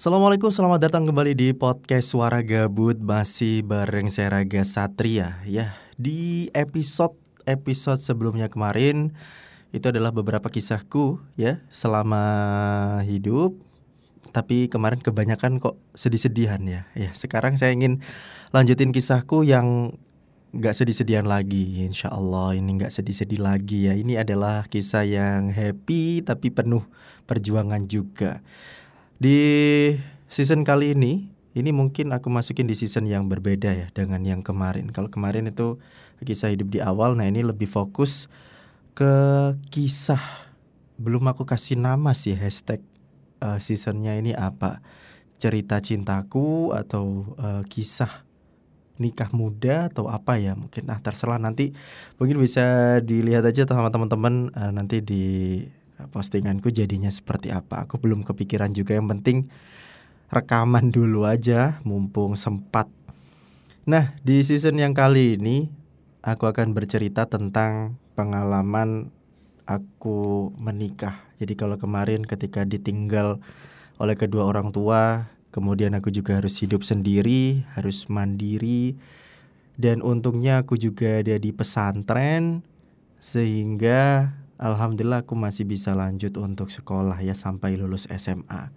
Assalamualaikum, selamat datang kembali di podcast Suara Gabut. Masih bareng saya Raga Satria Ya, di episode episode sebelumnya kemarin Itu adalah beberapa kisahku ya Selama hidup. Tapi kemarin kebanyakan kok sedih-sedihan ya. Ya, sekarang saya ingin lanjutin kisahku yang nggak sedih-sedihan lagi. Insya Allah ini nggak sedih-sedih lagi ya. Ini adalah kisah yang happy tapi penuh perjuangan juga di season kali ini, ini mungkin aku masukin di season yang berbeda ya dengan yang kemarin. Kalau kemarin itu kisah hidup di awal, nah ini lebih fokus ke kisah. Belum aku kasih nama sih hashtag uh, seasonnya ini apa? Cerita cintaku atau uh, kisah nikah muda atau apa ya mungkin ah terserah nanti mungkin bisa dilihat aja sama teman-teman uh, nanti di postinganku jadinya seperti apa. Aku belum kepikiran juga yang penting rekaman dulu aja mumpung sempat. Nah, di season yang kali ini aku akan bercerita tentang pengalaman aku menikah. Jadi kalau kemarin ketika ditinggal oleh kedua orang tua, kemudian aku juga harus hidup sendiri, harus mandiri. Dan untungnya aku juga ada di pesantren sehingga Alhamdulillah aku masih bisa lanjut untuk sekolah ya sampai lulus SMA.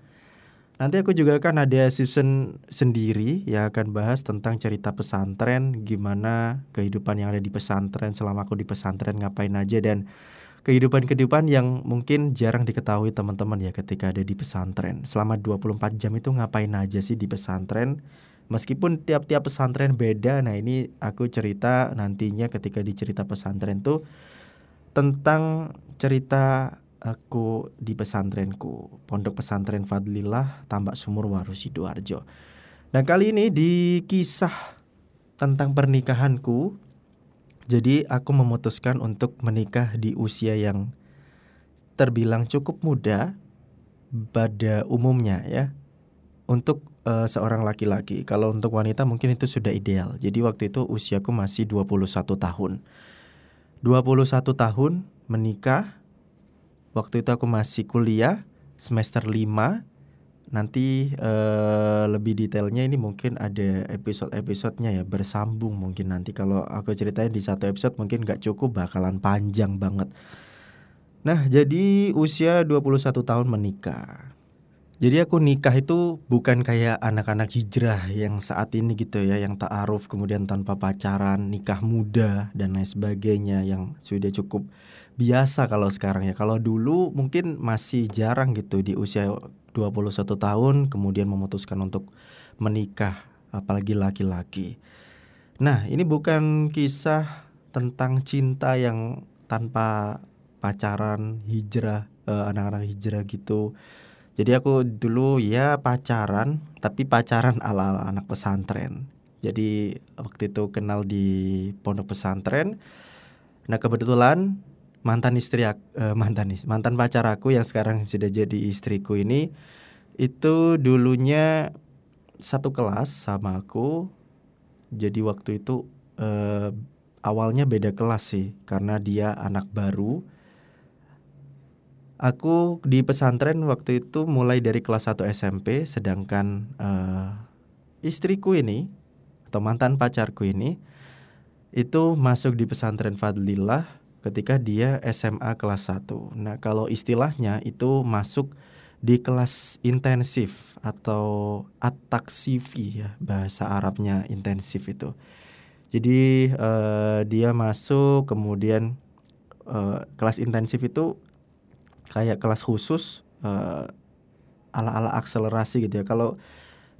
Nanti aku juga akan ada season sendiri yang akan bahas tentang cerita pesantren, gimana kehidupan yang ada di pesantren selama aku di pesantren ngapain aja dan kehidupan-kehidupan yang mungkin jarang diketahui teman-teman ya ketika ada di pesantren. Selama 24 jam itu ngapain aja sih di pesantren? Meskipun tiap-tiap pesantren beda, nah ini aku cerita nantinya ketika di cerita pesantren tuh tentang cerita aku di pesantrenku, Pondok Pesantren Fadlillah, Tambak Sumur Waru Sidoarjo. Nah, kali ini di kisah tentang pernikahanku. Jadi, aku memutuskan untuk menikah di usia yang terbilang cukup muda pada umumnya ya. Untuk uh, seorang laki-laki. Kalau untuk wanita mungkin itu sudah ideal. Jadi waktu itu usiaku masih 21 tahun. 21 tahun menikah. Waktu itu aku masih kuliah semester 5. Nanti uh, lebih detailnya ini mungkin ada episode-episodenya ya bersambung mungkin nanti kalau aku ceritain di satu episode mungkin gak cukup bakalan panjang banget. Nah, jadi usia 21 tahun menikah. Jadi aku nikah itu bukan kayak anak-anak hijrah yang saat ini gitu ya Yang ta'aruf kemudian tanpa pacaran, nikah muda dan lain sebagainya Yang sudah cukup biasa kalau sekarang ya. Kalau dulu mungkin masih jarang gitu di usia 21 tahun Kemudian memutuskan untuk menikah apalagi laki-laki. Nah ini bukan kisah tentang cinta yang tanpa pacaran, hijrah, eh, anak-anak hijrah gitu jadi aku dulu ya pacaran, tapi pacaran ala-ala anak pesantren. Jadi waktu itu kenal di pondok pesantren. Nah kebetulan mantan istri aku, eh, mantan mantan pacar aku yang sekarang sudah jadi istriku ini itu dulunya satu kelas sama aku. Jadi waktu itu eh, awalnya beda kelas sih karena dia anak baru Aku di pesantren waktu itu mulai dari kelas 1 SMP sedangkan uh, istriku ini atau mantan pacarku ini itu masuk di pesantren Fadlillah ketika dia SMA kelas 1. Nah, kalau istilahnya itu masuk di kelas intensif atau ataksifi ya bahasa Arabnya intensif itu. Jadi uh, dia masuk kemudian uh, kelas intensif itu kayak kelas khusus uh, ala-ala akselerasi gitu ya. Kalau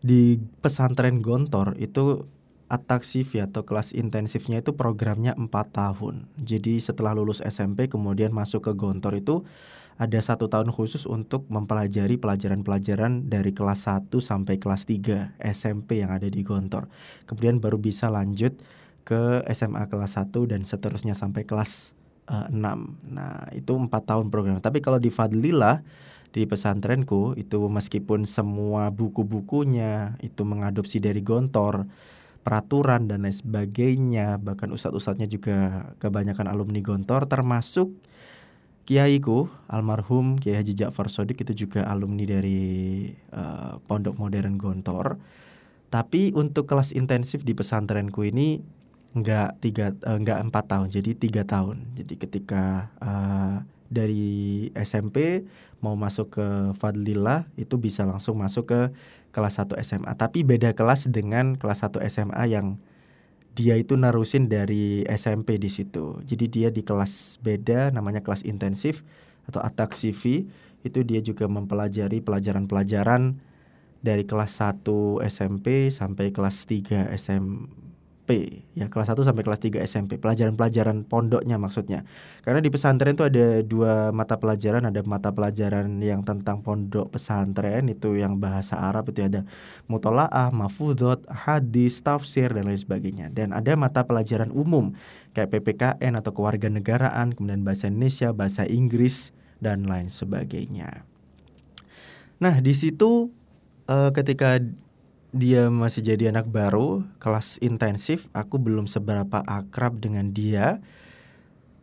di pesantren Gontor itu ataksif ya atau kelas intensifnya itu programnya 4 tahun. Jadi setelah lulus SMP kemudian masuk ke Gontor itu ada satu tahun khusus untuk mempelajari pelajaran-pelajaran dari kelas 1 sampai kelas 3 SMP yang ada di Gontor. Kemudian baru bisa lanjut ke SMA kelas 1 dan seterusnya sampai kelas uh, eh, 6. Nah, itu empat tahun program. Tapi kalau di Fadlillah di pesantrenku itu meskipun semua buku-bukunya itu mengadopsi dari Gontor, peraturan dan lain sebagainya, bahkan ustadz-ustadznya juga kebanyakan alumni Gontor termasuk kiaiku almarhum Kiai Haji Ja'far Sodik itu juga alumni dari uh, Pondok Modern Gontor. Tapi untuk kelas intensif di pesantrenku ini nggak tiga uh, nggak empat tahun, jadi tiga tahun. Jadi ketika uh, dari SMP mau masuk ke Fadlillah itu bisa langsung masuk ke kelas 1 SMA. Tapi beda kelas dengan kelas 1 SMA yang dia itu narusin dari SMP di situ. Jadi dia di kelas beda namanya kelas intensif atau atak CV itu dia juga mempelajari pelajaran-pelajaran dari kelas 1 SMP sampai kelas 3 SMP ya kelas 1 sampai kelas 3 SMP pelajaran-pelajaran pondoknya maksudnya. Karena di pesantren itu ada dua mata pelajaran. Ada mata pelajaran yang tentang pondok pesantren itu yang bahasa Arab itu ada mutolaah mafudot hadis tafsir dan lain sebagainya. Dan ada mata pelajaran umum kayak PPKN atau kewarganegaraan kemudian bahasa Indonesia bahasa Inggris dan lain sebagainya. Nah di situ uh, ketika dia masih jadi anak baru, kelas intensif, aku belum seberapa akrab dengan dia,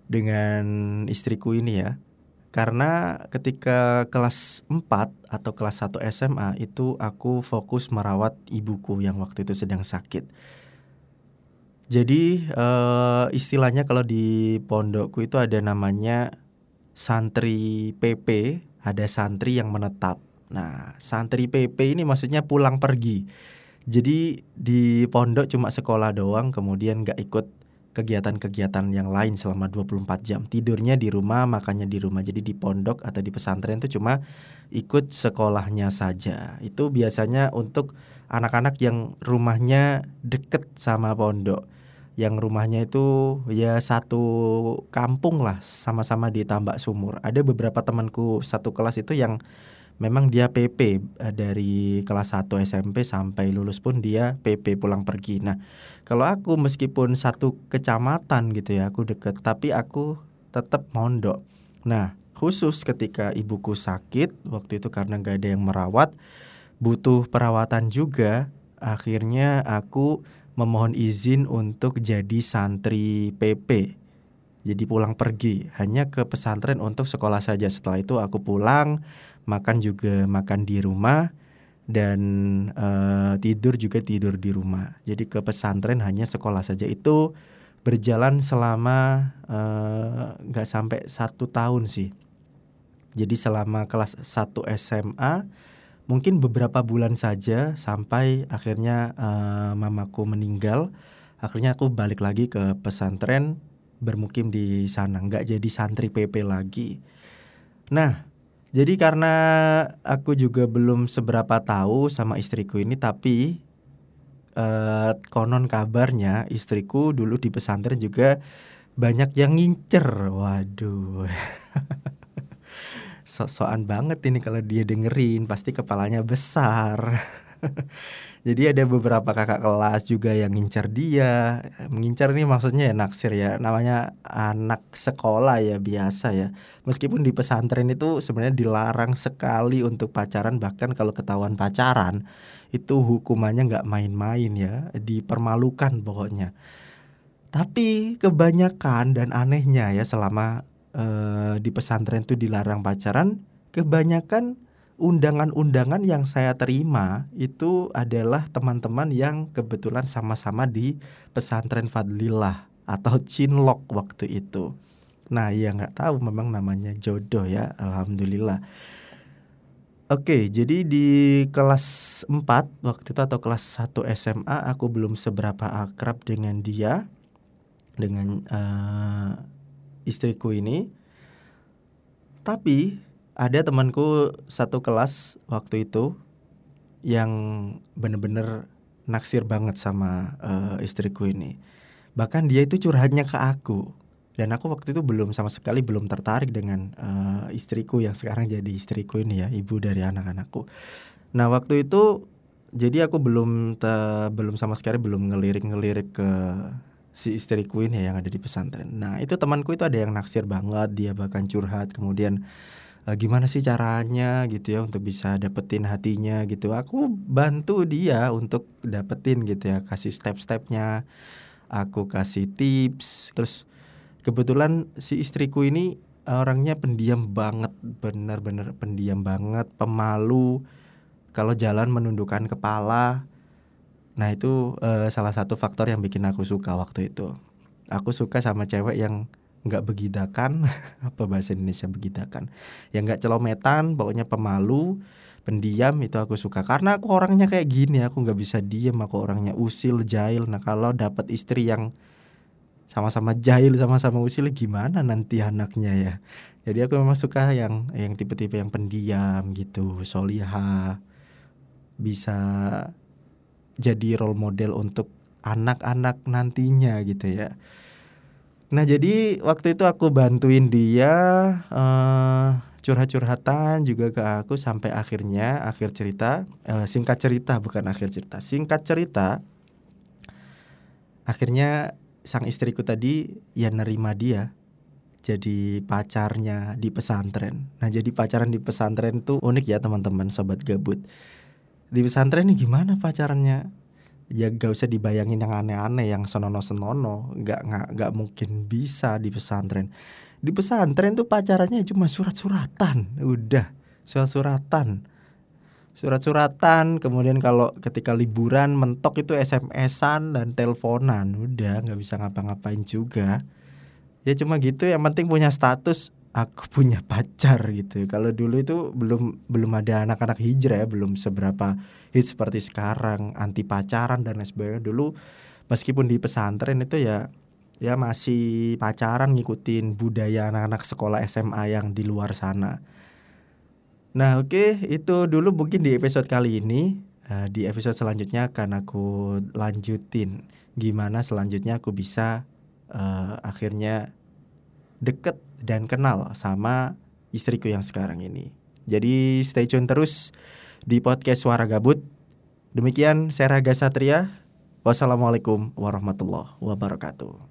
dengan istriku ini ya. Karena ketika kelas 4 atau kelas 1 SMA itu aku fokus merawat ibuku yang waktu itu sedang sakit. Jadi uh, istilahnya kalau di pondokku itu ada namanya santri PP, ada santri yang menetap. Nah, santri PP ini maksudnya pulang pergi. Jadi di pondok cuma sekolah doang, kemudian nggak ikut kegiatan-kegiatan yang lain selama 24 jam. Tidurnya di rumah, makannya di rumah. Jadi di pondok atau di pesantren itu cuma ikut sekolahnya saja. Itu biasanya untuk anak-anak yang rumahnya deket sama pondok. Yang rumahnya itu ya satu kampung lah, sama-sama di Tambak Sumur. Ada beberapa temanku satu kelas itu yang memang dia PP eh, dari kelas 1 SMP sampai lulus pun dia PP pulang pergi. Nah, kalau aku meskipun satu kecamatan gitu ya, aku deket, tapi aku tetap mondok. Nah, khusus ketika ibuku sakit waktu itu karena gak ada yang merawat, butuh perawatan juga. Akhirnya aku memohon izin untuk jadi santri PP. Jadi pulang pergi hanya ke pesantren untuk sekolah saja. Setelah itu aku pulang makan juga makan di rumah dan uh, tidur juga tidur di rumah. Jadi ke pesantren hanya sekolah saja itu berjalan selama eh, nggak uh, sampai satu tahun sih. Jadi selama kelas 1 SMA mungkin beberapa bulan saja sampai akhirnya uh, mamaku meninggal. Akhirnya aku balik lagi ke pesantren bermukim di sana, nggak jadi santri PP lagi. Nah, jadi karena aku juga belum seberapa tahu sama istriku ini tapi eh, konon kabarnya istriku dulu di pesantren juga banyak yang ngincer. Waduh. Sok-sokan banget ini kalau dia dengerin pasti kepalanya besar. Jadi ada beberapa kakak kelas juga yang ngincar dia. Mengincar ini maksudnya ya naksir ya. Namanya anak sekolah ya biasa ya. Meskipun di pesantren itu sebenarnya dilarang sekali untuk pacaran bahkan kalau ketahuan pacaran itu hukumannya nggak main-main ya, dipermalukan pokoknya. Tapi kebanyakan dan anehnya ya selama uh, di pesantren itu dilarang pacaran, kebanyakan undangan-undangan yang saya terima itu adalah teman-teman yang kebetulan sama-sama di pesantren Fadlillah atau Cinlok waktu itu. Nah, ya nggak tahu memang namanya jodoh ya, alhamdulillah. Oke, jadi di kelas 4 waktu itu atau kelas 1 SMA aku belum seberapa akrab dengan dia dengan uh, istriku ini. Tapi ada temanku satu kelas waktu itu yang bener-bener naksir banget sama uh, istriku ini. Bahkan dia itu curhatnya ke aku. Dan aku waktu itu belum sama sekali belum tertarik dengan uh, istriku yang sekarang jadi istriku ini ya, ibu dari anak-anakku. Nah, waktu itu jadi aku belum te, belum sama sekali belum ngelirik-ngelirik ke si istriku ini yang ada di pesantren. Nah, itu temanku itu ada yang naksir banget, dia bahkan curhat kemudian uh, gimana sih caranya gitu ya untuk bisa dapetin hatinya gitu aku bantu dia untuk dapetin gitu ya kasih step-stepnya aku kasih tips terus kebetulan si istriku ini orangnya pendiam banget, benar-benar pendiam banget, pemalu. Kalau jalan menundukkan kepala. Nah itu uh, salah satu faktor yang bikin aku suka waktu itu. Aku suka sama cewek yang nggak begidakan, apa bahasa Indonesia begidakan, yang nggak celometan, pokoknya pemalu, pendiam itu aku suka. Karena aku orangnya kayak gini, aku nggak bisa diem, aku orangnya usil, jahil. Nah kalau dapat istri yang sama-sama jahil sama-sama usil gimana nanti anaknya ya? Jadi aku memang suka yang yang tipe-tipe yang pendiam gitu soliha. Bisa jadi role model untuk anak-anak nantinya gitu ya nah jadi waktu itu aku bantuin dia uh, curhat-curhatan juga ke aku sampai akhirnya akhir cerita uh, singkat cerita bukan akhir cerita singkat cerita akhirnya sang istriku tadi ya nerima dia jadi pacarnya di pesantren. Nah, jadi pacaran di pesantren tuh unik ya teman-teman sobat gabut. Di pesantren ini gimana pacarannya? Ya gak usah dibayangin yang aneh-aneh, yang senono-senono, nggak nggak nggak mungkin bisa di pesantren. Di pesantren tuh pacarannya cuma surat-suratan, udah surat-suratan. Surat-suratan kemudian kalau ketika liburan mentok itu SMS-an dan teleponan. Udah nggak bisa ngapa-ngapain juga. Ya cuma gitu yang penting punya status aku punya pacar gitu. Kalau dulu itu belum belum ada anak-anak hijrah ya belum seberapa hit seperti sekarang anti pacaran dan lain sebagainya. Dulu meskipun di pesantren itu ya ya masih pacaran ngikutin budaya anak-anak sekolah SMA yang di luar sana. Nah oke okay, itu dulu mungkin di episode kali ini. Uh, Di episode selanjutnya akan aku lanjutin Gimana selanjutnya aku bisa uh, akhirnya deket dan kenal sama istriku yang sekarang ini. Jadi stay tune terus di podcast Suara Gabut. Demikian saya Raga Satria. Wassalamualaikum warahmatullahi wabarakatuh